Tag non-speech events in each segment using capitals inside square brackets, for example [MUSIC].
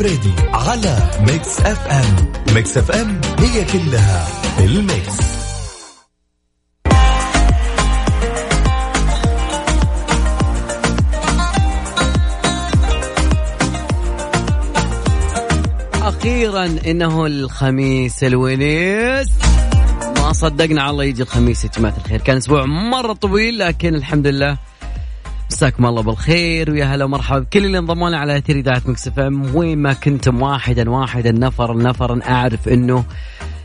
الفريدي على ميكس اف ام ميكس اف ام هي كلها الميكس. أخيرا إنه الخميس الونيس. ما صدقنا على الله يجي الخميس يا جماعة الخير. كان أسبوع مرة طويل لكن الحمد لله مساكم الله بالخير ويا هلا ومرحبا بكل اللي انضموا لنا على اثير اذاعه مكس اف ام. وين ما كنتم واحدا واحدا نفرا نفرا أعرف إنه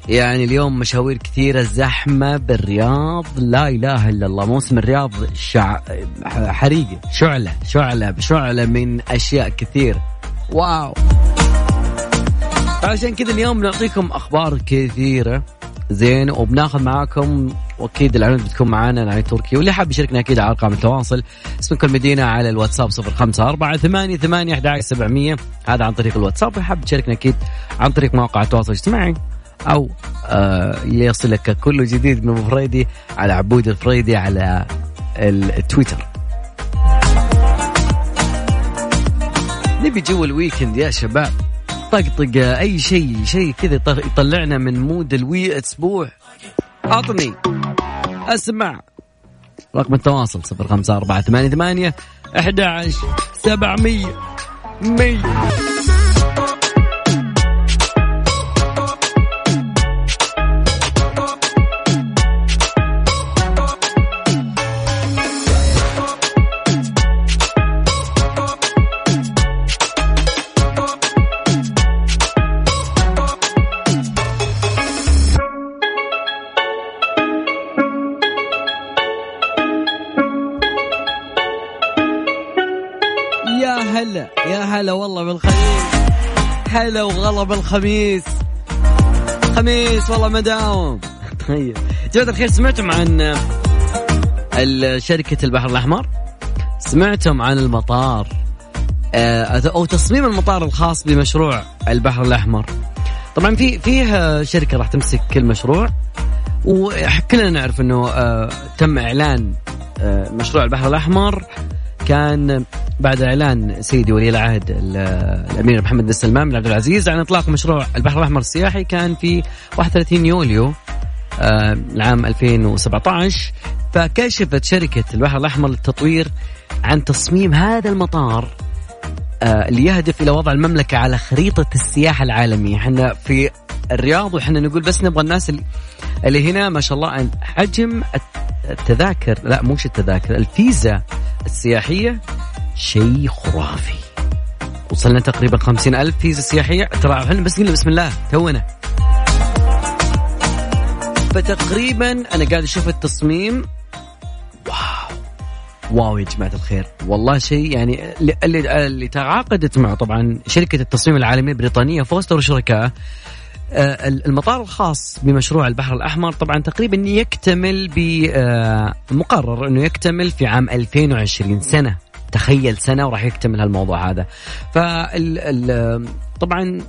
يعني اليوم مشاوير كثيرة زحمة بالرياض. لا إله إلا الله موسم الرياض شع... حريقة. شعلة شعلة شعلة من أشياء كثير. wow. عشان كذا اليوم نعطيكم أخبار كثيرة. زين وبناخذ معاكم وأكيد العنود بتكون معانا نعي تركي. واللي حاب يشاركنا أكيد على أرقام التواصل. اسم كل مدينة على الواتساب 054 8 8 11 700 هذا عن طريق الواتساب. حاب تشاركنا أكيد عن طريق مواقع التواصل الاجتماعي أو آه يصلك كل جديد من فريدي على عبود الفريدي على التويتر. نبي جو ال weekend يا شباب. طقطق أي شيء شيء كذا يطلعنا من mood ال wee أسبوع. عطني نعم. أسمع. رقم التواصل صفر خمسة أربعة ثمانية ثمانية أحد عشر سبعمية مية. وغلا بالخميس خميس والله ما داوم. [LAUGHS] طيب. جماعة الخير سمعتم عن شركة البحر الأحمر؟ سمعتم عن المطار؟ آه، أو تصميم المطار الخاص بمشروع البحر الأحمر. طبعا في فيه شركة راح تمسك كل مشروع وكلنا نعرف إنه آه، تم إعلان آه، مشروع البحر الأحمر كان بعد إعلان سيدي ولي العهد الأمير محمد بن سلمان بن عبد العزيز عن إطلاق مشروع البحر الأحمر السياحي كان في 31 يوليو آه، العام 2017 فكشفت شركة البحر الأحمر للتطوير عن تصميم هذا المطار آه، اللي يهدف إلى وضع المملكة على خريطة السياحة العالمية، إحنا في الرياض وإحنا نقول بس نبغى الناس اللي, هنا ما شاء الله حجم التذاكر لا مش التذاكر الفيزا السياحية شيء خرافي. وصلنا تقريبا خمسين ألف فيزا سياحية ترى إحنا بس قلنا بسم الله؟ تونا. فتقريبا أنا قاعد أشوف التصميم. wow. wow يا جماعة الخير. والله شيء يعني اللي, اللي تعاقدت معه طبعا شركة التصميم العالمية البريطانية فوستر وشركائه آه، المطار الخاص بمشروع البحر الأحمر طبعا تقريبا يكتمل بمقرر أنه يكتمل في عام 2020 سنة. تخيل سنة وراح يكتمل هالموضوع هذا. فال طبعا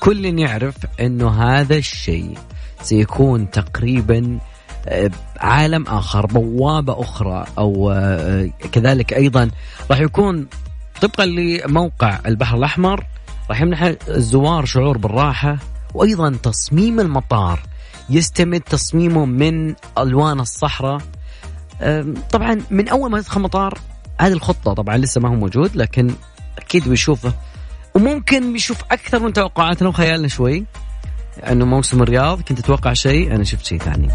كل يعرف إنه هذا الشيء سيكون تقريبا آه، عالم آخر بوابة أخرى أو آه، كذلك أيضا راح يكون طبقا لموقع البحر الأحمر راح يمنح الزوار شعور بالراحة وأيضا تصميم المطار يستمد تصميمه من ألوان الصحراء. طبعا من أول ما تدخل مطار هذه الخطة طبعا لسه ما هو موجود لكن أكيد بيشوفه. وممكن بيشوف أكثر من توقعاتنا وخيالنا شوي. انه موسم الرياض كنت أتوقع شيء أنا شفت شيء ثاني.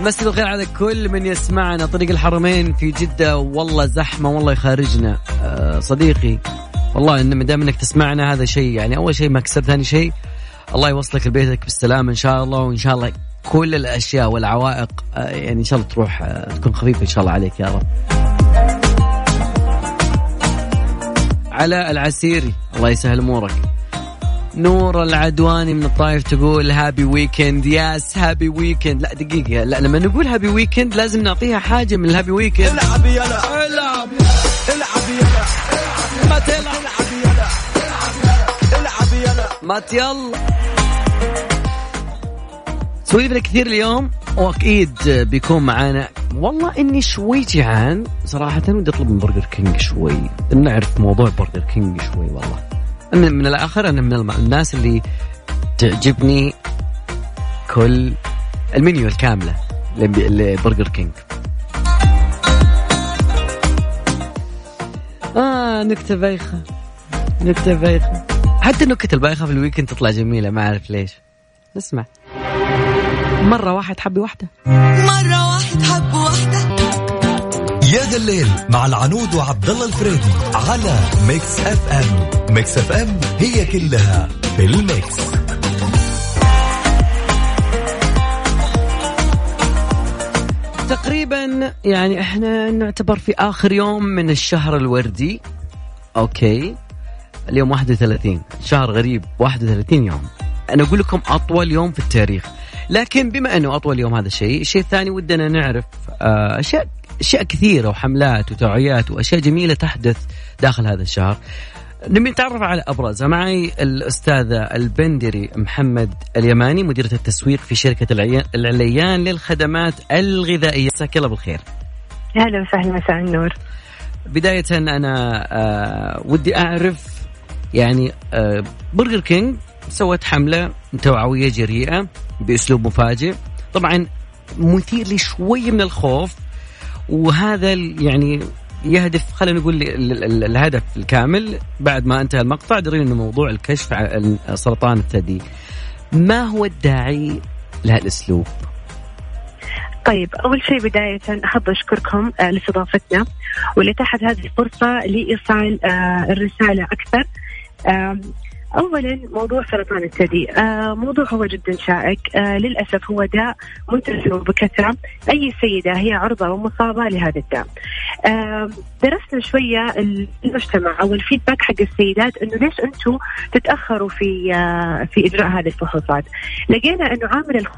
مسي بالخير على كل من يسمعنا طريق الحرمين في جدة. والله زحمة والله يخارجنا أه صديقي والله ما دام إنك تسمعنا هذا شيء يعني أول شيء مكسب ثاني شيء الله يوصلك لبيتك بالسلامة إن شاء الله وإن شاء الله كل الأشياء والعوائق آه، يعني إن شاء الله تروح آه، تكون خفيفة إن شاء الله عليك يا رب. على العسيري الله يسهل أمورك. نور العدواني من الطايف تقول happy weekend yes happy weekend لا دقيقة لا لما نقول happy weekend لازم نعطيها حاجة من ال happy weekend العب يلا العب العب يلا ما تلعب العب يلا العب يلا ما يلا سويفنا كثير اليوم وأكيد بيكون معانا. والله إني شوي جيعان صراحة ودي أطلب من برجر كينج شوي. نعرف موضوع برجر كينج شوي والله. أنا من الآخر أنا من الناس اللي تعجبني كل المنيو الكاملة لبرجر كينج. آه نكتة بايخة. نكتة بايخة. حتى النكت البايخة في ال weekend تطلع جميلة ما أعرف ليش. نسمع. مرة واحد حب واحدة. مرة واحد حب واحدة. يا ذا الليل مع العنود وعبد الله الفريدي على ميكس اف ام. ميكس اف ام هي كلها في الميكس. تقريبا يعني إحنا نعتبر في آخر يوم من الشهر الوردي. أوكي. اليوم 31 شهر غريب. 31 يوم. أنا أقول لكم أطول يوم في التاريخ. لكن بما أنه أطول يوم هذا الشيء الشيء الثاني ودنا نعرف آه، أشياء أشياء كثيرة وحملات وتوعيات وأشياء جميلة تحدث داخل هذا الشهر. نبي نتعرف على ابرزها معي الاستاذه البندري محمد اليماني مديرة التسويق في شركة العليان للخدمات الغذائية. مساك الله بالخير. أهلا وسهلا مساء النور. بداية أنا آه ودي أعرف يعني آه برجر كينج سوت حملة توعوية جريئة. بأسلوب مفاجئ. طبعا مثير لشوي من الخوف وهذا يعني يهدف خلينا نقول الهدف الكامل بعد ما انتهى المقطع. درينا انه موضوع الكشف عن سرطان الثدي. ما هو الداعي لهالأسلوب؟ طيب أول شيء بداية أحب أشكركم آه، لاستضافتنا ولتحت هذه الفرصة لإيصال آه، الرسالة أكثر. اولا موضوع سرطان الثدي. آه موضوع هو جدا شائك. آه للأسف هو داء منتشر بكثرة. أي سيدة هي عرضة ومصابة لهذا الداء. آه درسنا شوية المجتمع أو الفيدباك حق السيدات إنه ليش أنتم تتأخروا في آه في إجراء هذه الفحوصات. لقينا أنه عامل الخ...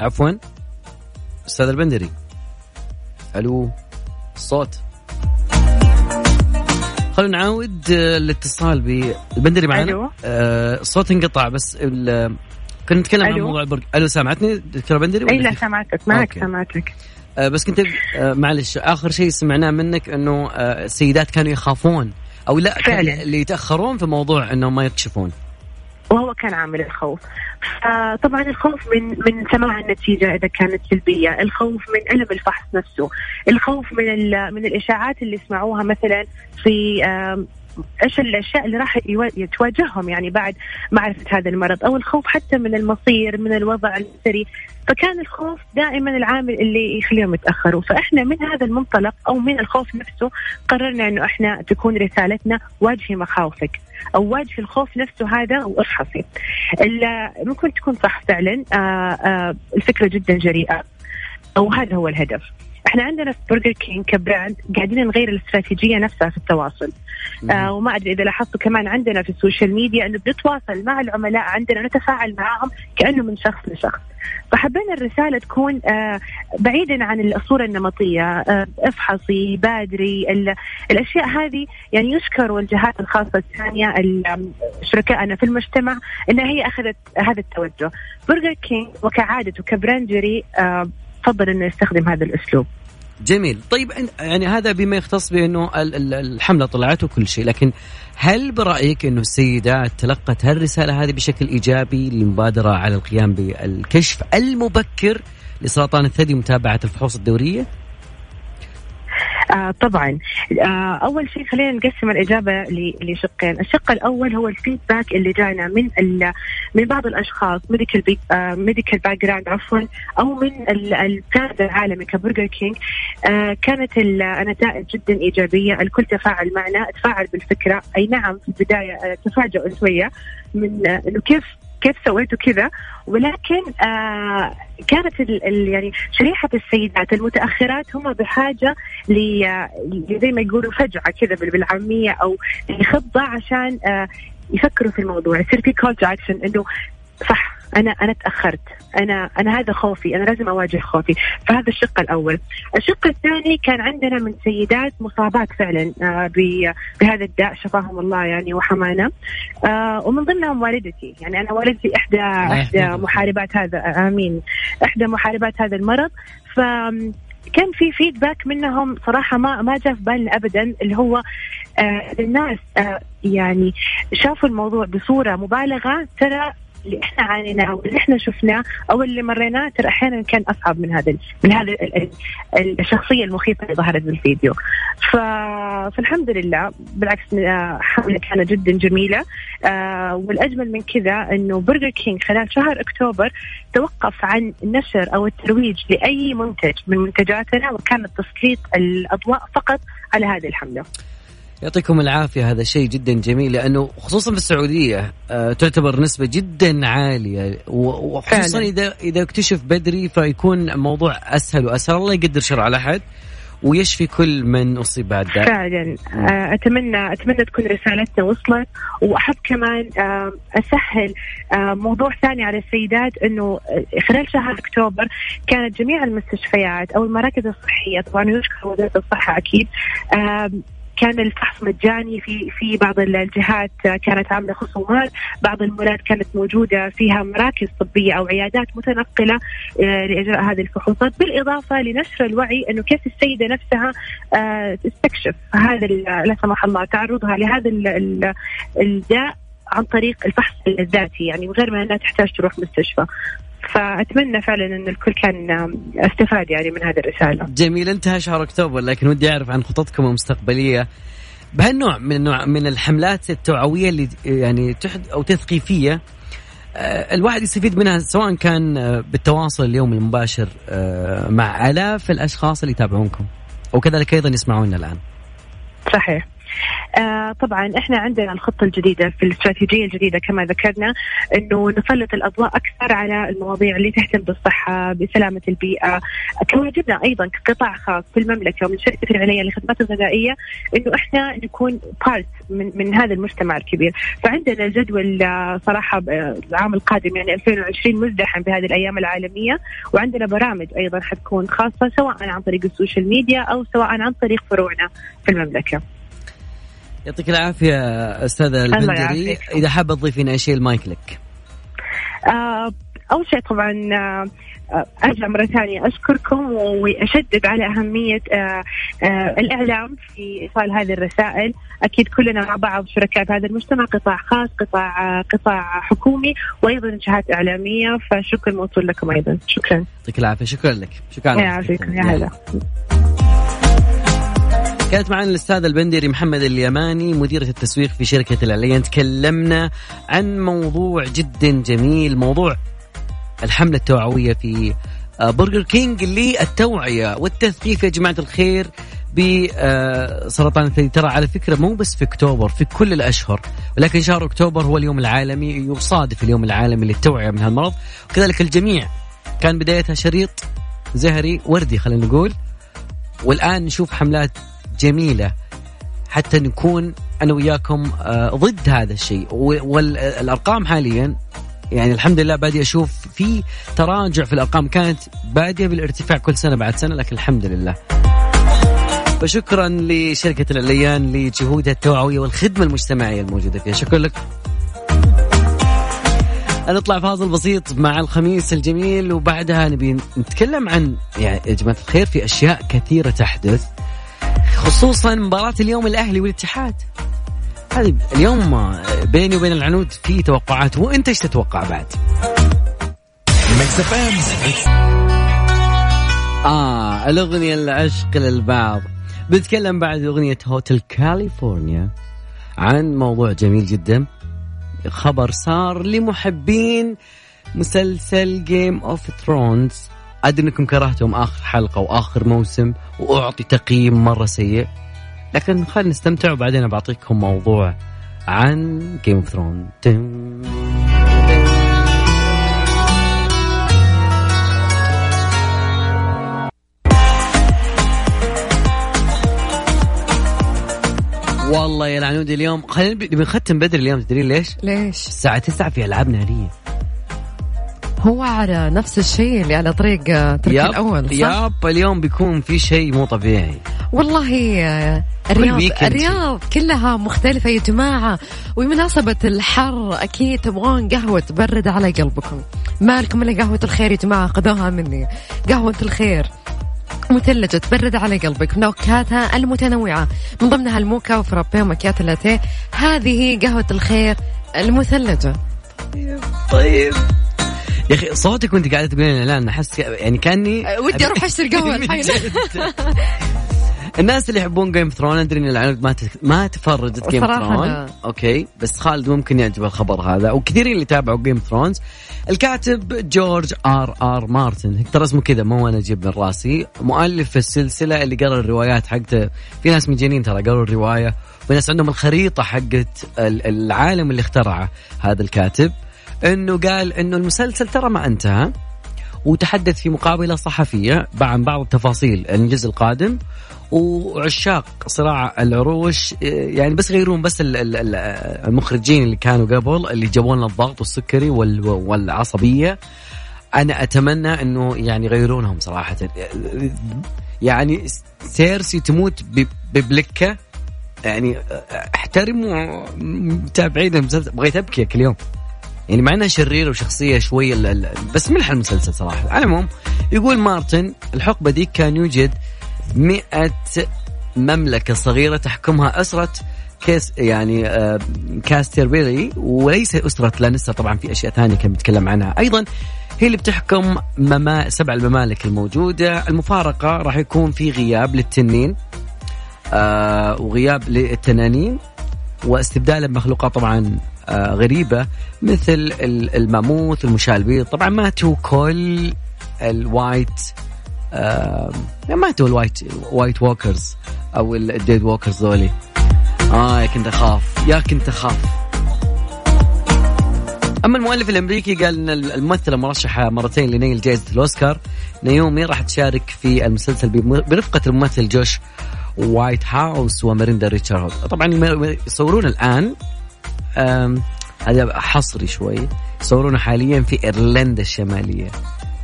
عفوا. أستاذ البندري. ألو الصوت خلينا نعاود آه، الاتصال بالبندري معنا آه الصوت انقطع بس كنا نتكلم عن موضوع البرج. ألو سامعتني؟ دكتوره بندري أي لا سامعتك. معك سامعتك. آه بس كنت آه معلش آخر شيء سمعناه منك إنه آه السيدات كانوا يخافون أو لا فعلا. اللي يتأخرون في موضوع إنهم ما يكشفون. وهو كان عامل الخوف. طبعا الخوف من من سماع النتيجة إذا كانت سلبية، الخوف من ألم الفحص نفسه، الخوف من من الإشاعات اللي يسمعوها مثلا في إيش الأشياء اللي راح تواجههم يعني بعد معرفة هذا المرض أو الخوف حتى من المصير من الوضع الأسري. فكان الخوف دائما العامل اللي يخليهم يتأخروا. فإحنا من هذا المنطلق أو من الخوف نفسه قررنا إنه إحنا تكون رسالتنا واجهي مخاوفك. أو واجهي الخوف نفسه هذا وأفحصي. ممكن تكون صح فعلا. آه، آه، الفكرة جدا جريئة. وهذا هو الهدف. إحنا عندنا في برجر كينج ك brand قاعدين نغير الاستراتيجية نفسها في التواصل. آه وما أدري إذا لاحظتوا كمان عندنا في ال social media إنه بنتواصل مع العملاء عندنا نتفاعل معهم كأنه من شخص لشخص. فحبينا الرسالة تكون آه بعيدا عن الصورة النمطية آه افحصي بادري الأشياء هذه يعني يشكر الجهات الخاصة الثانية شركائنا في المجتمع أنها هي أخذت هذا التوجه. برجر كينج وكعادته ك brand جريء آه فضل إنه يستخدم هذا الأسلوب جميل طيب يعني هذا بما يختص بأنه الحملة طلعت وكل شيء لكن هل برأيك أنه السيدات تلقت هالرسالة هذه بشكل إيجابي للمبادرة على القيام بالكشف المبكر لسرطان الثدي ومتابعة الفحوص الدورية؟ آه طبعا. آه أول شيء خلينا نقسم الإجابة لشقين، الشق الأول هو الفيدباك اللي جانا من من بعض الأشخاص ميديكال medical background عفوا أو من ال brand العالمي كبرجر كينج آه كانت النتائج جدا إيجابية، الكل تفاعل معنا، تفاعل بالفكرة، أي نعم في البداية آه تفاجئوا شوية من آه إنه كيف كيف سويتوا كذا؟ ولكن آه كانت ال ال يعني شريحة السيدات المتأخرات هم بحاجة زي ما يقولوا فجعة كذا بالعامية أو خطة عشان آه يفكروا في الموضوع يصير في call to action إنه صح. أنا أنا تأخرت. أنا أنا هذا خوفي. أنا لازم أواجه خوفي. فهذا الشق الأول. الشق الثاني كان عندنا من سيدات مصابات فعلا آه، بهذا الداء شفاهم الله يعني وحمانا. آه، ومن ضمنهم والدتي. يعني أنا والدتي احدى إحدى محاربات هذا آمين. إحدى محاربات هذا المرض. ف كان في feedback منهم صراحة ما ما جاء في بالنا ابدا اللي هو آه الناس آه يعني شافوا الموضوع بصورة مبالغة ترى اللي إحنا عانيناه أو اللي إحنا شفناه أو اللي مريناه ترى أحيانا كان أصعب من هذا من هذا الشخصية المخيفة اللي ظهرت بالفيديو ف... فالحمد لله بالعكس آه، حملة كانت جدا جميلة آه والأجمل من كذا إنه برجر كينج خلال شهر أكتوبر توقف عن نشر أو الترويج لأي منتج من منتجاتنا وكان تسليط الأضواء فقط على هذه الحملة. يعطيكم العافية هذا شيء جدا جميل لأنه خصوصا في السعودية آه، تعتبر نسبة جدا عالية وخصوصا إذا إذا اكتشف بدري فيكون الموضوع أسهل وأسهل الله يقدر شر على أحد ويشفي كل من أصيب بهالداء فعلا. آه، أتمنى أتمنى تكون رسالتنا وصلت وأحب كمان آه، أسهل موضوع ثاني على السيدات إنه خلال شهر أكتوبر كانت جميع المستشفيات أو المراكز الصحية طبعا يشكر وزارة الصحة أكيد كان الفحص مجاني في في بعض الجهات كانت عاملة خصومات، بعض المولات كانت موجودة فيها مراكز طبية أو عيادات متنقلة آه، لإجراء هذه الفحوصات، بالإضافة لنشر الوعي أنه كيف السيدة نفسها آه، تستكشف هذا لا سمح الله تعرضها لهذا الداء عن طريق الفحص الذاتي يعني من غير ما أنها تحتاج تروح مستشفى. فأتمنى فعلا إن الكل كان استفاد يعني من هذه الرسالة. جميل انتهى شهر أكتوبر لكن ودي أعرف عن خططكم المستقبلية بهالنوع من النوع من الحملات التوعوية اللي يعني تحد أو تثقيفية آه، الواحد يستفيد منها سواء كان آه، بالتواصل اليوم المباشر آه، مع آلاف الأشخاص اللي يتابعونكم وكذلك أيضا يسمعونا الآن. صحيح. آه طبعا إحنا عندنا الخطة الجديدة في الاستراتيجية الجديدة كما ذكرنا إنه نسلط الأضواء أكثر على المواضيع اللي تهتم بالصحة بسلامة البيئة كواجبنا أيضا كقطاع خاص في المملكة ومن شركة العنايه للخدمات الغذائية إنه إحنا نكون part من من هذا المجتمع الكبير. فعندنا الجدول آه، صراحة العام القادم يعني 2020 مزدحم بهذه الأيام العالمية وعندنا برامج أيضا حتكون خاصة سواء عن طريق ال social media أو سواء عن طريق فروعنا في المملكة. يعطيك العافية أستاذة البندري إذا حابة تضيفين أي شيء المايك لك. آه أول شيء طبعا آه أرجع مرة ثانية أشكركم وأشدد على أهمية آه الإعلام في إيصال هذه الرسائل، أكيد كلنا مع بعض شركاء في هذا المجتمع، قطاع خاص، قطاع قطاع حكومي وأيضا جهات إعلامية، فشكر موصول لكم أيضا، شكرا. يعطيك العافية، شكرا لك، شكرا. يعافيكم يا هلا. كانت معنا الاستاذ البندري محمد اليماني مديرة التسويق في شركة العليان تكلمنا عن موضوع جدا جميل موضوع الحملة التوعوية في آه، برجر كينج للتوعية والتثقيف يا جماعة الخير بسرطان آه، الثدي. ترى على فكرة مو بس في أكتوبر في كل الأشهر. ولكن شهر أكتوبر هو اليوم العالمي يصادف اليوم العالمي للتوعية من هالمرض. وكذلك الجميع كان بدايتها شريط زهري وردي خلينا نقول. والآن نشوف حملات جميلة. حتى نكون أنا وياكم آه، ضد هذا الشيء. والارقام حاليا يعني الحمد لله بادي أشوف في تراجع في الأرقام كانت بادية بالارتفاع كل سنة بعد سنة لكن الحمد لله. فشكرا لشركة العليان لجهودها التوعوية والخدمة المجتمعية الموجودة فيها. شكرا لك. نطلع فاصل بسيط مع الخميس الجميل وبعدها نبي نتكلم عن يعني يا جماعة الخير في أشياء كثيرة تحدث. خصوصا مباراة اليوم الأهلي والاتحاد. هذه اليوم بيني وبين العنود في توقعات وانت إيش تتوقع بعد؟ آه الأغنية العشق للبعض. بنتكلم بعد أغنية هوتل كاليفورنيا عن موضوع جميل جدا. خبر صار لمحبين مسلسل Game of Thrones أدري إنكم كرهتم آخر حلقة وآخر موسم وأعطي تقييم مرة سيء لكن خلينا نستمتع وبعدين بعطيكم موضوع عن Game of Thrones والله يا العنود اليوم خلينا بنختم بدري اليوم تدري ليش؟ ليش؟ الساعة 9 في ألعاب نارية هو على نفس الشيء اللي على طريق تركي ياب الأول صح؟ ياب اليوم بيكون في شيء مو طبيعي. والله آه، الرياض. الرياض كلها مختلفة يا جماعة. وبمناسبة الحر أكيد تبغون قهوة تبرد على قلبكم. ما لكم إلا قهوة الخير يا جماعة خذوها مني. قهوة الخير مثلجة تبرد على قلبك نكهاتها المتنوعة من ضمنها الموكا و frappe ومكيات اللاتيه هذه قهوة الخير المثلجة. طيب. يا أخي صوتك وأنت قاعدة تقولين الاعلان أحس يعني كأني ودي من [LAUGHS] الحين. جد. الناس اللي يحبون Game Thrones أدري إن العنود ما. ما تفرجت Game Thrones لا. okay بس خالد ممكن يعجبه الخبر هذا وكثيرين اللي تابعوا Game Thrones الكاتب جورج آر آر مارتن ترى اسمه كذا مو أنا أجيب من راسي مؤلف السلسلة اللي قرا الروايات حقته في ناس مجانين ترى قروا الرواية وفي ناس عندهم الخريطة حقت ال- العالم اللي اخترعه هذا الكاتب انه قال انه المسلسل ترى ما انتهى وتحدث في مقابلة صحفية عن بعض التفاصيل الجزء القادم وعشاق صراع العروش يعني بس يغيرون بس ال- ال- ال- المخرجين اللي كانوا قبل اللي جابوا لنا الضغط والسكري وال- والعصبية. أنا أتمنى إنه يعني يغيرونهم صراحة. يعني سيرسي تموت ببلكة. يعني احترموا متابعين المسلسل. بغيت أبكي كل يوم. يعني مع إنها شريرة وشخصية ال- بس ملح المسلسل صراحة. على العموم يقول مارتن الحقبة دي كان يوجد مئة مملكة صغيرة تحكمها أسرة كيس يعني آه كاستربيري وليس أسرة لانستر طبعا في أشياء ثانية كان بيتكلم عنها. أيضا هي اللي بتحكم مما سبع الممالك الموجودة. المفارقة راح يكون في غياب للتنين آه وغياب للتنانين واستبداله بمخلوقات طبعا غريبة مثل ال- الماموث والمشاة البيض طبعا ماتوا كل ال white آه ماتوا ال white white walkers أو ال dead walkers ذولي. آه يا كنت أخاف يا كنت أخاف. أما المؤلف الأمريكي قال إن الممثلة مرشحة مرتين لنيل جائزه الأوسكار. نعومي راح تشارك في المسلسل برفقة الممثل جوش وايت هاوس وميراندا ريتشارد. طبعا يصورون الآن هذا حصري شوي. يصورونه حاليا في إيرلندا الشمالية.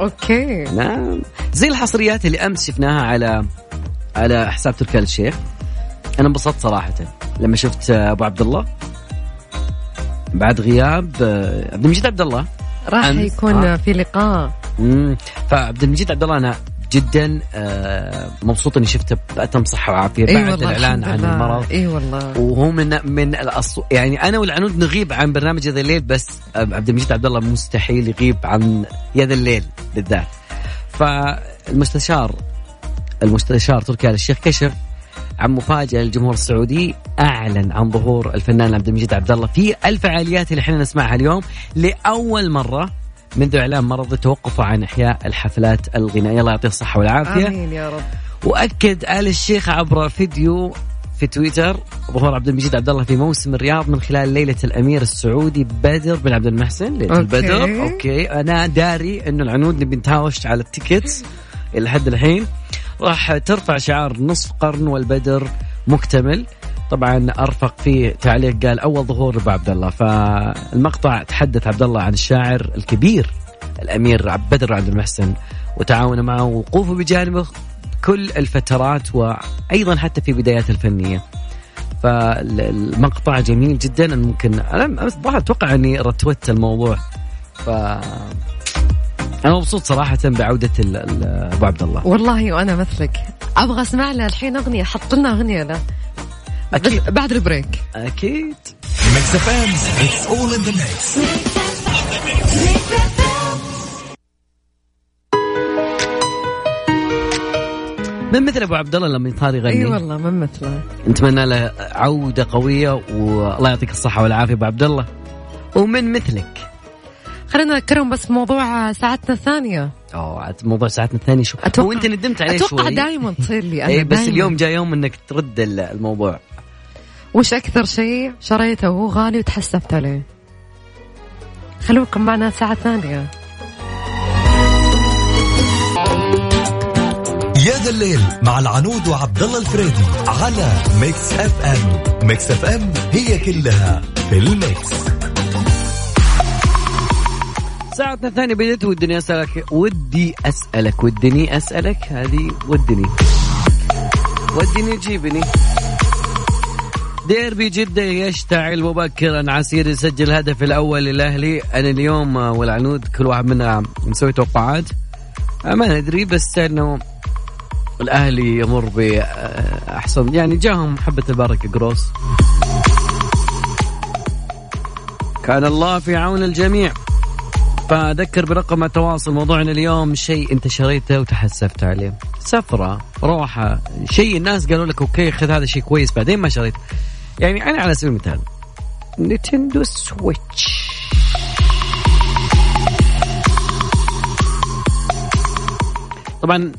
أوكي. نعم. زي الحصريات اللي أمس شفناها على على حساب تركي آل الشيخ. أنا انبسطت صراحة. لما شفت أبو عبد الله. بعد غياب آه، عبد المجيد عبد الله. راح. يكون آه. في لقاء. مم. فعبد المجيد عبد الله أنا جدا آه، مبسوط إني شفته بأتم صحة وعافية بعد والله الإعلان عن. المرض. إي والله. وهو من من الأص... يعني أنا والعنود نغيب عن برنامج هذا الليل بس عبد المجيد عبد الله مستحيل يغيب عن يا ذا الليل بالذات. فالمستشار المستشار تركي آل الشيخ كشف عن مفاجأة للجمهور السعودي أعلن عن ظهور الفنان عبد المجيد عبد الله في الفعاليات اللي إحنا نسمعها اليوم لأول مرة. منذ إعلان مرضه توقفه عن إحياء الحفلات الغنائية. الله يعطيه الصحة والعافية. آمين يا رب. وأكد آل الشيخ عبر فيديو في تويتر ظهور عبد المجيد عبد الله في موسم الرياض من خلال ليلة الأمير السعودي بدر بن عبد المحسن. ليلة okay. البدر. okay. أنا داري إنه العنود نبي نتهاوش على ال tickets إلى حد الحين. راح ترفع شعار نصف قرن والبدر مكتمل. طبعا أرفق فيه تعليق قال أول ظهور ابو عبد الله. فالمقطع تحدث عبد الله عن الشاعر الكبير الأمير عبد بدر عبد المحسن وتعاونه معه ووقوفه بجانبه كل الفترات وأيضا حتى في بداياته الفنية. فالمقطع جميل جدا. ممكن أنا الظاهر أتوقع أني رتوت الموضوع. ف أنا مبسوط صراحة بعودة أبو عبد الله. والله وأنا مثلك. أبغى أسمع له الحين أغنية. حط لنا أغنية له. أكيد. بس بعد البريك. أكيد. Mix FM it's all in the mix من مثل أبو عبد الله لما صار يغني؟ إي والله ما مثله. نتمنى له عودة قوية والله يعطيك الصحة والعافية أبو عبد الله. ومن مثلك. خلينا نذكرهم بس موضوع ساعتنا الثانية. أوه عاد موضوع ساعتنا الثانية شو؟ أتوقع- هو أنت ندمت عليه أتوقع شوي. دائما تصير لي أنا اي بس دايماً. اليوم جاء يوم إنك ترد ال- الموضوع. وش أكثر شيء شريته وهو غالي وتحسفت عليه؟ خلوكم معنا ساعة ثانية. يا ذا الليل مع العنود وعبد الله الفريدي على Mix FM Mix FM هي كلها في ال mix. ساعتنا الثانية بديت ودني أسألك ودي أسألك ودني أسألك هذه ودني. ودني جيبني. ديربي جدة يشتعل مبكرا عسير يسجل الهدف الأول للأهلي. أنا اليوم والعنود كل واحد منا مسوي توقعات. ما ندري بس أنه الأهلي يمر بأحسن يعني جاهم حبة البركة جروس. كان الله في عون الجميع. فأذكر برقم التواصل موضوعنا اليوم شيء أنت شريته وتحسفت عليه. سفرة روحة شيء الناس قالوا لك okay خذ هذا شيء كويس بعدين ما شريت. يعني أنا على سبيل المثال Nintendo Switch. طبعا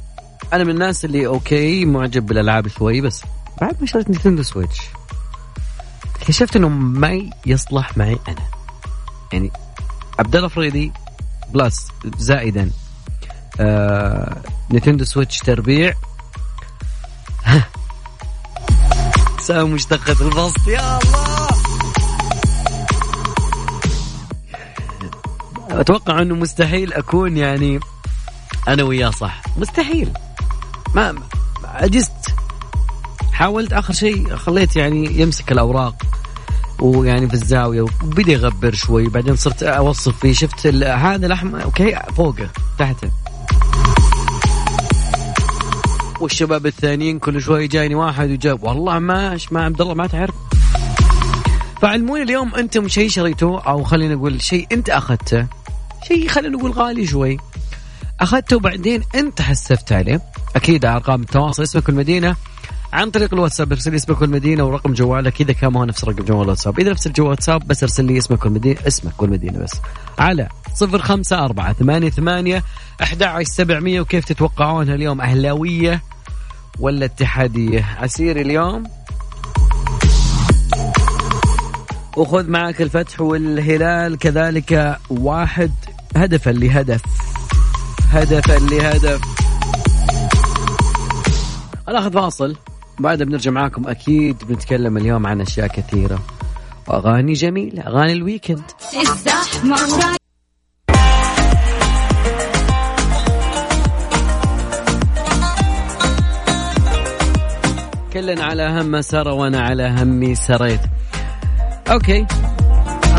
أنا من الناس اللي okay معجب بالألعاب شوي بس بعد ما شريت Nintendo Switch اكتشفت إنه ما يصلح معي أنا. يعني عبد الله فريدي plus زائدا آه نينتندو سويتش تربيع. [LAUGHS] سام مشتقة البسط. يا الله. أتوقع إنه مستحيل أكون يعني أنا وياه صح. مستحيل. ما عجزت. حاولت. آخر شيء خليت يعني يمسك الأوراق ويعني في الزاوية وبدأ يغبر شوي. بعدين صرت أوصف فيه. شفت هذا الاحمر أوكي فوقه تحته. والشباب الثانيين كل شوي جايني واحد وجاب والله ماش ما عبد الله ما تعرف. فعلموني اليوم أنتم شيء شريتوه أو خلينا نقول شيء أنت أخذته. شيء خلينا نقول غالي شوي. أخذته وبعدين أنت حسفت عليه. أكيد أرقام التواصل اسمك والمدينة. عن طريق الواتساب ارسل اسمك والمدينة ورقم جوالك. إذا كان ما هو نفس رقم جوال الواتساب إذا نفس الجوال واتساب بس ارسل لي اسمك والمدينة اسمك والمدينة بس. على صفر خمسة أربعة ثمانية ثمانية أحد عشر سبعمية. وكيف تتوقعونها اليوم؟ أهلاوية ولا اتحادية؟ عسير اليوم. وخذ معك الفتح والهلال. كذلك واحد هدفا لهدف. هدفا لهدف. ناخذ فاصل. بعدها بنرجع معاكم أكيد بنتكلم اليوم عن أشياء كثيرة. وأغاني جميلة أغاني ال weekend. كلنا على هم سار وأنا على همي سريت. okay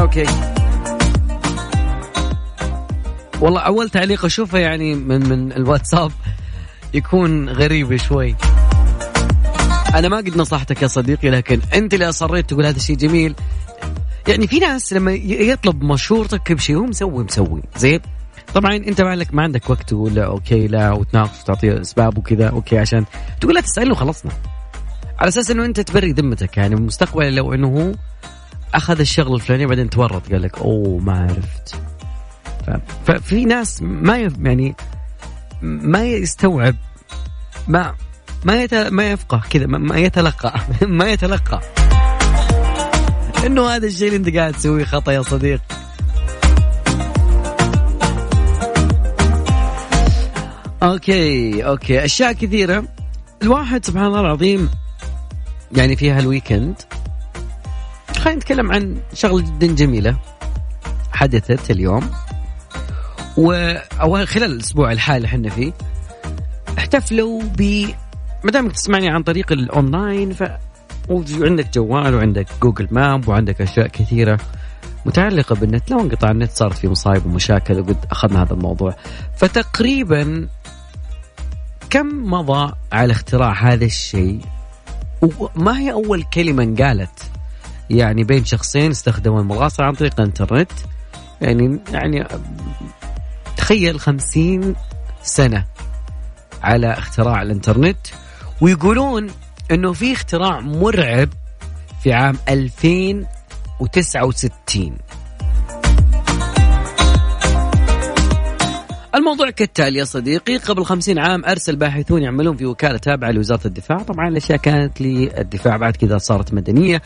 okay. والله أول تعليق أشوفه يعني من من الواتساب يكون غريب شوي. أنا ما قد نصحتك يا صديقي لكن أنت اللي أصريت تقول هذا الشيء جميل. يعني في ناس لما يطلب مشورتك بشيء هو مسوي مسوي. زين؟ طبعا أنت ما لك ما عندك وقت تقول لا okay لا وتناقش وتعطيه أسباب وكذا okay عشان تقول لا تساله وخلصنا. على أساس إنه أنت تبري ذمتك يعني مستقبلا لو إنه هو أخذ الشغل الفلاني بعدين تورط قال لك أوه ما عرفت. ففي ناس ما يعني ما يستوعب ما ما يت... ما يفقه كذا ما يتلقى [LAUGHS] ما يتلقى. إنه هذا الشيء اللي أنت قاعد تسويه خطأ يا صديق. okay okay. أشياء كثيرة. الواحد سبحان الله العظيم يعني في هال weekend خلينا نتكلم عن شغلة جدا جميلة حدثت اليوم. و خلال الأسبوع الحالي إحنا فيه احتفلوا ب ما دامك تسمعني عن طريق الأونلاين ف وعندك جوال وعندك Google Map وعندك أشياء كثيرة متعلقة بالنت. لو انقطع النت صارت في مصايب ومشاكل وقد أخذنا هذا الموضوع. فتقريبا كم مضى على اختراع هذا الشيء؟ وما هي أول كلمة انقالت؟ يعني بين شخصين استخدموا المغاصه عن طريق الإنترنت. يعني يعني تخيل خمسين سنة على اختراع الإنترنت. ويقولون إنه في اختراع مرعب في عام 2069 الموضوع كالتالي يا صديقي قبل خمسين عام أرسل باحثون يعملون في وكالة تابعة لوزارة الدفاع. طبعا الأشياء كانت للدفاع بعد كذا صارت مدنية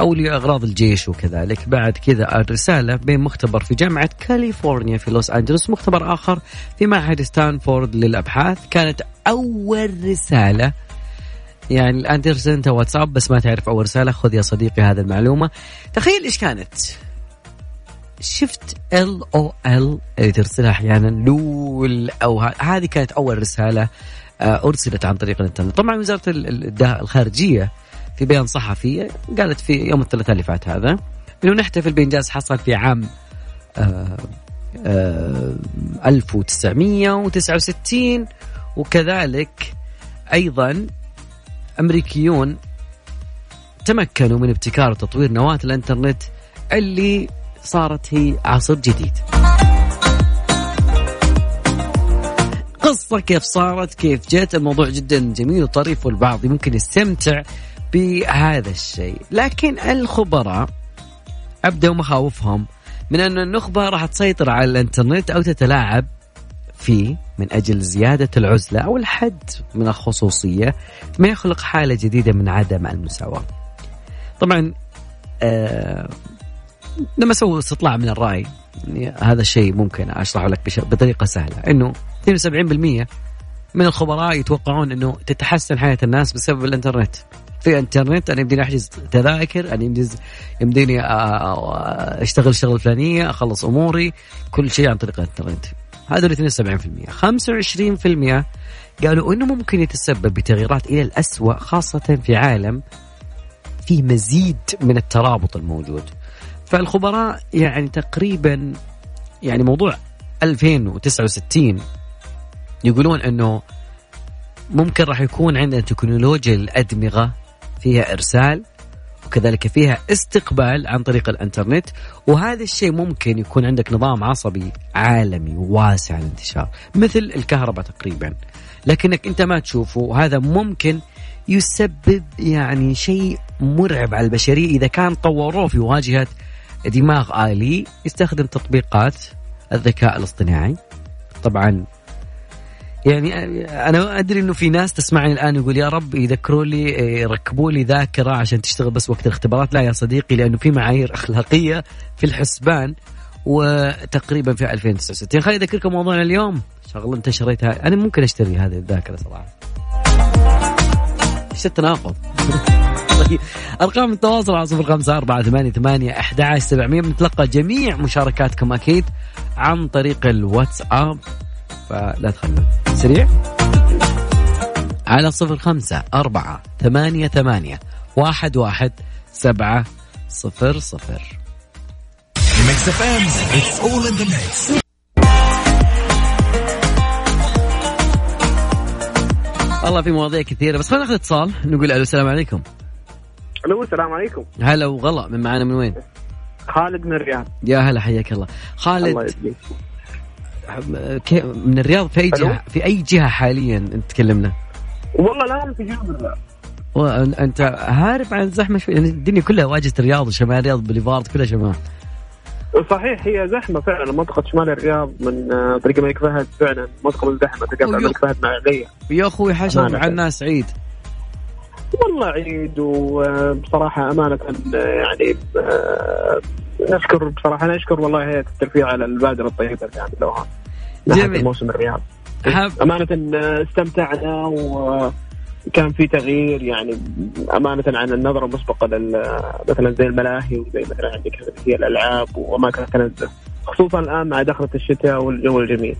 أو لأغراض الجيش وكذلك. بعد كذا الرسالة بين مختبر في جامعة كاليفورنيا في لوس أنجلوس مختبر آخر في معهد ستانفورد للأبحاث. كانت أول رسالة يعني الآن ترسل أنت واتساب بس ما تعرف أول رسالة. خذ يا صديقي هذه المعلومة. تخيل إيش كانت؟ شفت ال أو ال اللي ترسلها أحيانا لول أو هذه كانت أول رسالة آه، أرسلت عن طريق الإنترنت. طبعا وزارة الخارجية في بيان صحفي قالت في يوم الثلاثاء اللي فات هذا إنه نحتفل بإنجاز حصل في عام آه آه 1969 وكذلك أيضا أمريكيون تمكنوا من ابتكار وتطوير نواة الإنترنت اللي صارت هي عصر جديد. قصة كيف صارت كيف جت الموضوع جدا جميل وطريف والبعض ممكن يستمتع بهذا الشيء لكن الخبراء أبدأوا مخاوفهم من أن النخبة راح تسيطر على الإنترنت أو تتلاعب فيه من أجل زيادة العزلة أو الحد من الخصوصية ما يخلق حالة جديدة من عدم المساواة. طبعا آه لما سووا استطلاع من الرأي يعني هذا الشيء ممكن أشرحه لك بطريقة سهلة. أنه 72% من الخبراء يتوقعون أنه تتحسن حياة الناس بسبب الإنترنت. في إنترنت أنا يمديني أحجز تذاكر أنا يمديني يمديني أشتغل الشغله الفلانيه أخلص أموري كل شيء عن طريق الإنترنت. هذول 72% 25% قالوا إنه ممكن يتسبب بتغييرات إلى الاسوء خاصة في عالم في مزيد من الترابط الموجود. فالخبراء يعني تقريبا يعني موضوع 2069 يقولون إنه ممكن راح يكون عندنا تكنولوجيا الأدمغة فيها إرسال وكذلك فيها استقبال عن طريق الإنترنت وهذا الشيء ممكن يكون عندك نظام عصبي عالمي واسع الانتشار مثل الكهرباء تقريبا. لكنك أنت ما تشوفه وهذا ممكن يسبب يعني شيء مرعب على البشرية. إذا كان طوروه في واجهة دماغ آلي يستخدم تطبيقات الذكاء الاصطناعي. طبعا يعني أنا أدري إنه في ناس تسمعني الآن يقول يا رب يذكروا لي يركبوا لي ذاكرة عشان تشتغل بس وقت الاختبارات. لا يا صديقي لأنه في معايير أخلاقية في الحسبان وتقريبا في 2069 خليني أذكركم موضوعنا اليوم. شغلة أنت شريتها. أنا ممكن أشتري هذه الذاكرة صراحة. إيش التناقض؟ [LAUGHS] طيب أرقام التواصل على صفر خمسة أربعة ثمانية ثمانية أحد سبعمية. بنتلقى جميع مشاركاتكم أكيد عن طريق الواتساب. فلا تخلون سريع. على صفر خمسة أربعة ثمانية ثمانية واحد واحد سبعة صفر صفر. والله في مواضيع كثيرة بس خلينا ناخذ اتصال نقول ألو السلام عليكم. ألو السلام عليكم. هلا وغلا من معانا من وين؟ خالد من الرياض. يا هلا حياك الله. خالد. الله من الرياض في أي؟ جهه في أي جهة حاليا أنت تكلمنا؟ والله لا في وأن- أنت هارب عن الزحمه شوي يعني الدنيا كلها واجهة الرياض وشمال الرياض بوليفارد كلها شمال صحيح هي زحمة فعلا منطقة شمال الرياض من آه، طريق الملك فهد فعلا منطقة مزدحمة أيوه. الملك فهد مع عليا يا أخوي حشر أمانة. مع الناس عيد والله عيد وبصراحة أمانة يعني آه، نشكر بصراحة نشكر والله هيئة الترفيه على البادرة الطيبة اللي عملوها. جميل. موسم الرياض أمانة استمتعنا وكان في تغيير يعني أمانة عن النظرة المسبقة لل مثلا زي الملاهي وزي مثلا عندك هي الألعاب واماكن التنزه خصوصا الآن مع دخلة الشتاء والجو الجميل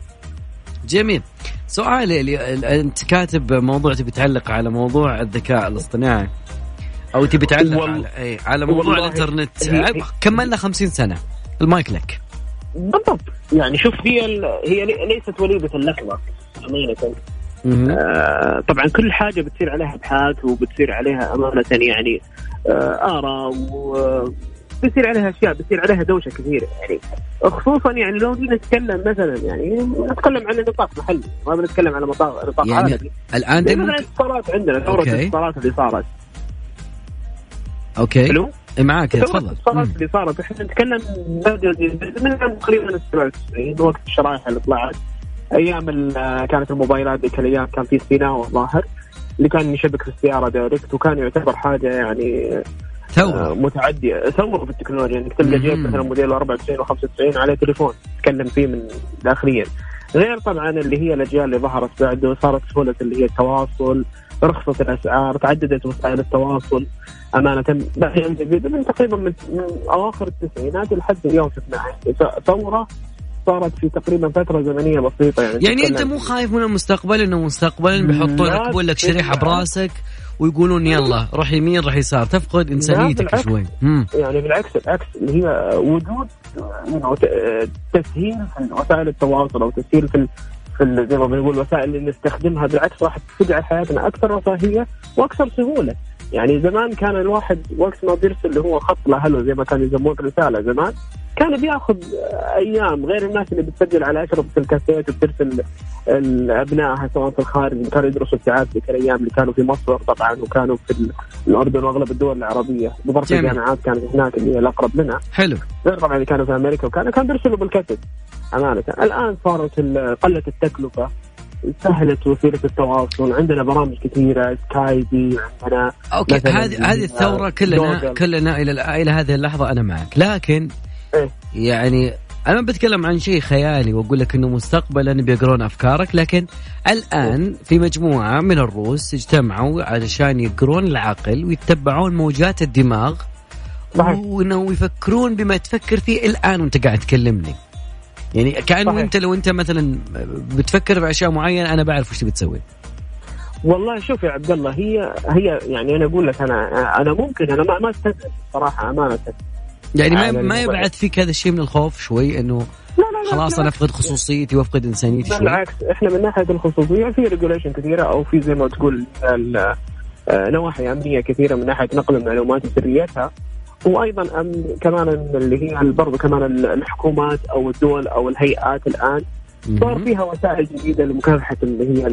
جميل. سؤالي أنت كاتب موضوع تبي تعلق على موضوع الذكاء الاصطناعي. أو تبي تعلق وال- على اي على موضوع والله الإنترنت. كملنا 50 سنة. المايك لك. بالضبط. يعني شوف هي ال... هي لي- ليست وليدة اللحظه أمانة. آه، طبعا كل حاجة بتصير عليها أبحاث وبتصير عليها أمانة يعني آه، آراء وبتصير عليها أشياء بتصير عليها دوشة كثيرة يعني. خصوصا يعني لو جينا نتكلم مثلا يعني نتكلم عن نطاق محلي ما بنتكلم على نطاق نطاق يعني عالمي الآن مثلا الاتصالات عندنا ثوره. الاتصالات اللي صارت. okay. حلو؟ إيه، معاك تفضل. مم. اللي صارت إحنا نتكلم من تقريبا 97 وقت الشرائح اللي طلعت. أيام كانت الموبايلات ذيك الأيام كان في سيناء الظاهر اللي كان يشبك في السياره direct وكان يعتبر حاجة يعني آه، ثوره متعدية. ثوره في التكنولوجيا إنك تلقى جيب. مثلا موديل 94 و95 عليه تليفون تتكلم فيه من داخليا. غير طبعا اللي هي الأجيال اللي ظهرت بعده صارت سهولة اللي هي التواصل رخصت الأسعار تعددت وسائل التواصل أمانة. يعني من تقريبا من, من أواخر التسعينات لحد اليوم شفناها ثوره صارت في تقريبا فترة زمنية بسيطة يعني. يعني أنت مو خايف من المستقبل إنه مستقبلا بيحطوا لك بيقول لك شريحة براسك ويقولون يلا روح يمين روح يسار. تفقد إنسانيتك شوي. مم. يعني بالعكس العكس. اللي هي وجود تسهيل في وسائل التواصل أو تسهيل في في زي ما بنقول الوسائل اللي نستخدمها بالعكس راح تجعل حياتنا أكثر رفاهيه وأكثر سهولة. يعني زمان كان الواحد وقت ما بيرسل اللي هو خط لهلو زي ما كانوا يسموه رساله زمان كان بياخذ أيام غير الناس اللي بتسجل على اشرطه الكاسيت وبترسل ابنائها سواء في الخارج كانوا يدرسوا ابتعاث ذيك الأيام اللي كانوا في مصر طبعا وكانوا في الأردن وأغلب الدول العربية. بظرف الجامعات كانت هناك اللي هي الأقرب منها حلو. غير طبعا اللي كانوا في أمريكا وكانوا كانوا بيرسلوا بالكاسيت أمانة. الآن صارت قلت التكلفة. سهلت وسيلة التواصل. عندنا برامج كثيرة Skype عندنا okay هذه هذه الثورة كلنا كلنا إلى إلى هذه اللحظة أنا معك. لكن إيه؟ يعني أنا بتكلم عن شيء خيالي وأقول لك إنه مستقبلا بيقرون أفكارك لكن الآن في مجموعة من الروس اجتمعوا علشان يقرون العقل ويتبعون موجات الدماغ وإنه يفكرون بما تفكر فيه الآن وأنت قاعد تكلمني. يعني كأنه أنت لو أنت مثلا بتفكر في اشياء معينة أنا بعرف وش تبي تسوي. والله شوف يا عبد الله هي هي يعني أنا أقول لك أنا أنا ممكن أنا ما ما صراحة أمانة. يعني ما ما يبعث فيك هذا الشيء من الخوف شوي إنه لا لا خلاص أنا افقد خصوصيتي وأفقد إنسانيتي شوي؟ بالعكس إحنا من ناحية الخصوصية في ريجوليشن كثيرة أو في زي ما تقول آه، نواحي أمنية كثيرة من ناحية نقل المعلومات وسريتها. وأيضا أم كمان اللي هي برضه كمان الحكومات أو الدول أو الهيئات الآن صار فيها وسائل جديدة لمكافحة اللي هي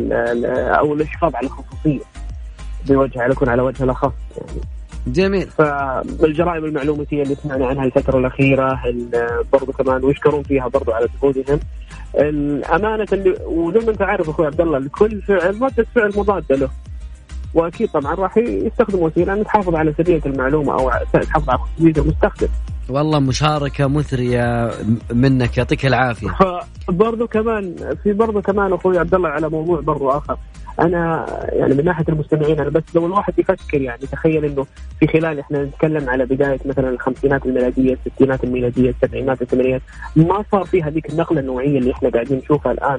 أو الحفاظ على الخصوصية. بوجه يكون على وجه الأخص يعني. جميل. فالجرائم المعلوماتية اللي سمعنا عنها الفترة الأخيرة برضو كمان ويشكرون فيها برضو على جهودهم الامانه اللي وزي ما أنت عارف أخوي عبد الله لكل فعل رده فعل مضادة له. وأكيد طبعا راح يستخدم وسيلة أن تحافظ على سرية المعلومة أو تحافظ على خصوصيه المستخدم. والله مشاركة مثرية منك يعطيك العافية. [LAUGHS] برضو كمان في برضو كمان أخوي عبد الله على موضوع برضو آخر أنا يعني من ناحية المستمعين أنا بس لو الواحد يفكر يعني تخيل إنه في خلال إحنا نتكلم على بداية مثلا الخمسينات الميلادية، الستينات الميلادية، السبعينات، الثمانينات، ما صار في هذيك النقلة النوعية اللي إحنا قاعدين نشوفها الآن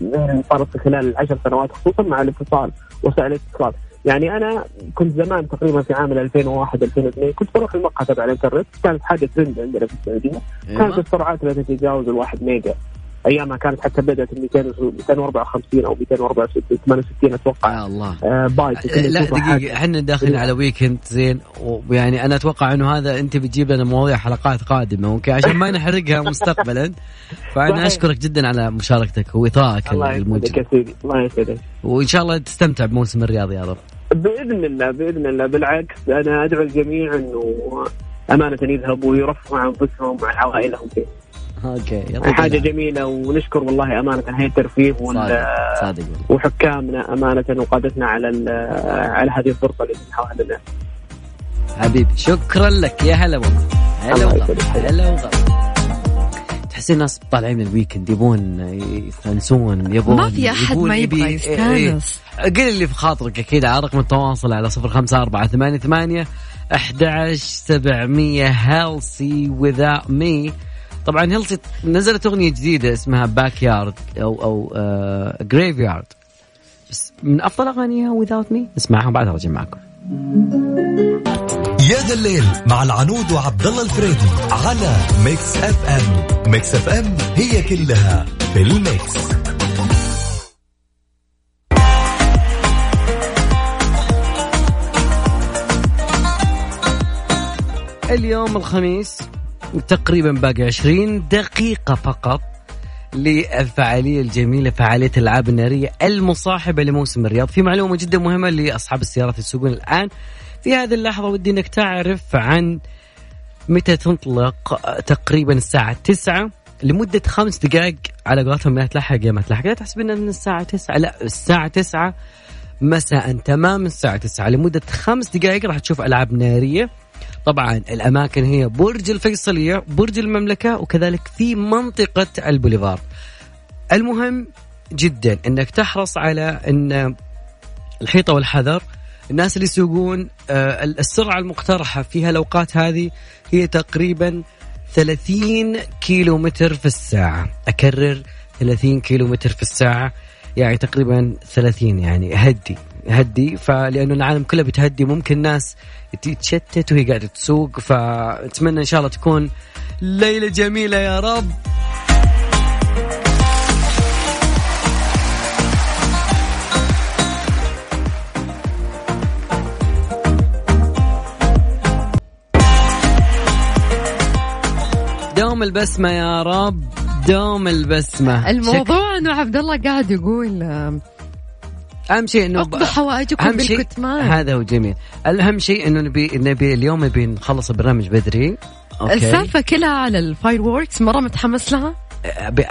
يعني صارت في خلال العشر سنوات خصوصا مع الاتصال وسائل الاتصال. يعني أنا كنت زمان تقريبا في عام 2001 2002 كنت بروح المقهى تبع الإنترنت. كانت حاجة ترند عندنا في السعودية. أيوة. كانت السرعات لا تتجاوز الواحد ميجا. أيامها كانت حتى بدأت 200 254 أو 268 أتوقع. يا الله. آه بايت لا دقيقة. إحنا داخلين على weekend زين. ويعني أنا أتوقع إنه هذا أنت بتجيب لنا مواضيع حلقات قادمة okay؟ عشان ما نحرقها [LAUGHS] مستقبلا. فأنا أشكرك جدا على مشاركتك واثارك الموجود الله يسعدك. وإن شاء الله تستمتع بموسم الرياض يا رب. بإذن الله بإذن الله. بالعكس أنا أدعو الجميع إنه أمانة يذهبوا ويرفعوا عن أنفسهم وعن عوائلهم. فيه okay حاجة جميلة ونشكر والله أمانة هيئه الترفيه وال... صادق وحكامنا أمانة وقادتنا على على هذه الفرصة اللي تنحوها لنا. حبيبي شكرا لك. يا هلا والله. هلا والله. هلا والله. تحسين الناس طالعين من ال weekend يبون يستانسون يبون ما في أحد ما يبغى إيه، يستانس. قل اللي في خاطرك أكيد على رقم التواصل على صفر خمسة أربعة ثمانية ثمانية أحد سبعمية Halsey Without Me. طبعا Halsey نزلت أغنية جديدة اسمها backyard أو أو Grave آه، يارد بس من أفضل أغانيها Without Me اسمعها بعدها أرجع معكم. يا ذا الليل مع العنود وعبد الله الفريدي على Mix FM. Mix FM هي كلها في ال Mix. اليوم الخميس تقريبا باقي 20 دقيقة فقط. للفعالية الجميلة فعالية الألعاب النارية المصاحبة لموسم الرياض. في معلومة جدا مهمة لأصحاب السيارات يسوقون الآن. في هذه اللحظة ودي أنك تعرف عن متى تنطلق تقريبا الساعة 9 لمدة خمس دقائق على قولتهم ما تلحق يا ما تلحق لا تحسب من الساعة 9 لا الساعة 9 مساء تمام الساعة 9 لمدة خمس دقائق راح تشوف ألعاب نارية. طبعا الأماكن هي برج الفيصلية برج المملكة وكذلك في منطقة البوليفار المهم جدا أنك تحرص على أن الحيطة والحذر الناس اللي يسوقون آه، السرعة المقترحة في هالأوقات هذه هي تقريبا 30 كيلو متر في الساعة. أكرر 30 كيلو متر في الساعة يعني تقريبا 30 يعني هدي هدي فلأنه العالم كله بتهدي ممكن ناس تتشتت وهي قاعدة تسوق فأتمنى إن شاء الله تكون ليلة جميلة يا رب. دوم البسمة يا رب دوم البسمة. الموضوع إنه عبد الله قاعد يقول أهم شيء إنه اقضوا حوائجكم بالكتمان. هذا هو جميل. الأهم شيء إنه نبي نبي اليوم نبي نخلص البرنامج بدري. okay. السالفة كلها على ال fireworks مرة متحمس لها؟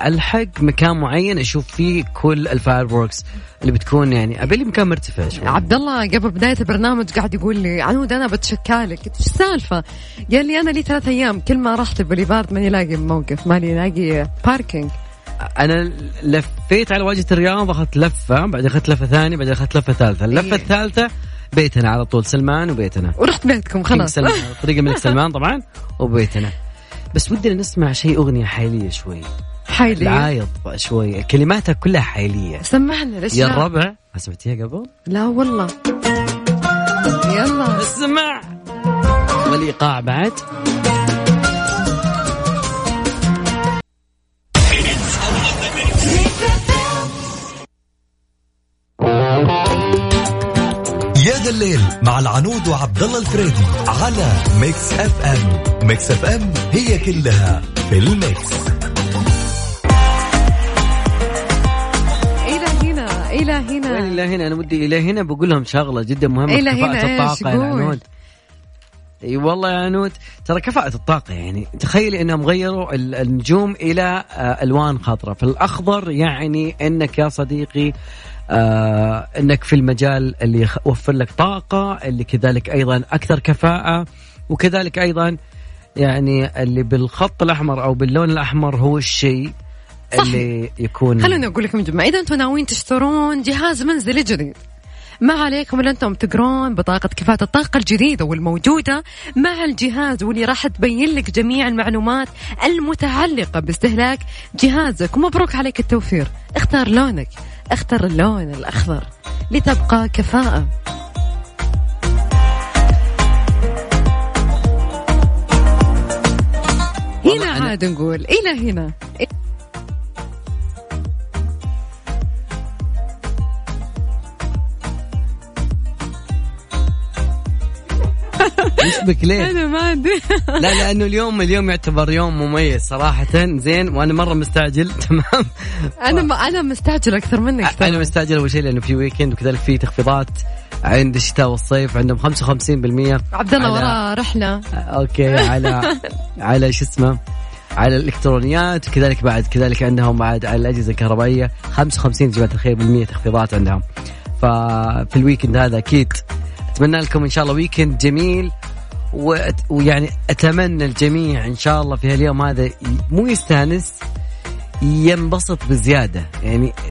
ألحق مكان معين أشوف فيه كل ال fireworks اللي بتكون يعني. أبي لي مكان مرتفع شوي. عبد الله قبل بداية البرنامج قاعد يقول لي عنود أنا بتشكالك قلت إيش السالفة؟ قال لي أنا لي ثلاث أيام كل ما رحت البوليفارد ماني لاقي موقف ماني لاقي parking أنا لفيت على واجهة الرياض أخذت لفة بعدين أخذت لفة ثانية بعدين أخذت لفة ثالثة. اللفة إيه. الثالثة بيتنا على طول سلمان وبيتنا. ورحت بيتكم خلاص. سلمان طريق الملك سلمان طبعا وبيتنا. بس ودنا نسمع شيء أغنية حيلية شوي. حيلي العايض شوي كلماتها كلها حيلية. سمعنا ليش يا؟ الربع ما سمعتيها قبل؟ لا والله. يلا. اسمع. والإيقاع بعد. يا ذا الليل مع العنود وعبد الله الفريدي على Mix FM. Mix FM هي كلها في ال Mix. إلى هنا إلى هنا. وين إلى هنا؟ أنا ودي إلى هنا بقول لهم شغلة جدا مهمة. إلى كفاءة هنا؟ الطاقة يا. عنود. إي والله يا عنود ترى كفاءة الطاقة يعني. تخيلي إنهم غيروا ال- النجوم إلى آه، ألوان خضراء. فالأخضر يعني إنك يا صديقي آه إنك في المجال اللي يوفر لك طاقة اللي كذلك أيضا أكثر كفاءة وكذلك أيضا يعني اللي بالخط الأحمر أو باللون الأحمر هو الشيء. اللي يكون خلوني أقول لكم جماعة إذا أنتم ناويين تشترون جهاز منزلي جديد ما عليكم إلا أنتم تقرون بطاقة كفاءة الطاقة الجديدة والموجودة مع الجهاز واللي راح تبين لك جميع المعلومات المتعلقة باستهلاك جهازك. ومبروك عليك التوفير. اختار لونك. أختر اللون الأخضر لتبقى كفاءة. هنا عاد نقول إلى هنا. إيش بك ليه؟ أنا ما أدري. [LAUGHS] لا لأنه اليوم اليوم يعتبر يوم مميز صراحة. زين وأنا مرة مستعجل. [LAUGHS] تمام. أنا ما أنا مستعجل أكثر منك أنا ترى. مستعجل أول شيء لأنه في weekend وكذلك في تخفيضات عند الشتاء والصيف عندهم 55% عبد الله على- وراه رحلة. okay على [LAUGHS] على شو اسمه على الإلكترونيات. وكذلك بعد كذلك عندهم بعد على الأجهزة الكهربائية 55 يا جماعة الخير بالمية تخفيضات عندهم. ففي ال weekend هذا أكيد أتمنى لكم إن شاء الله ويكند جميل ويعني أتمنى الجميع إن شاء الله في هاليوم هذا مو يستانس ينبسط بزيادة. يعني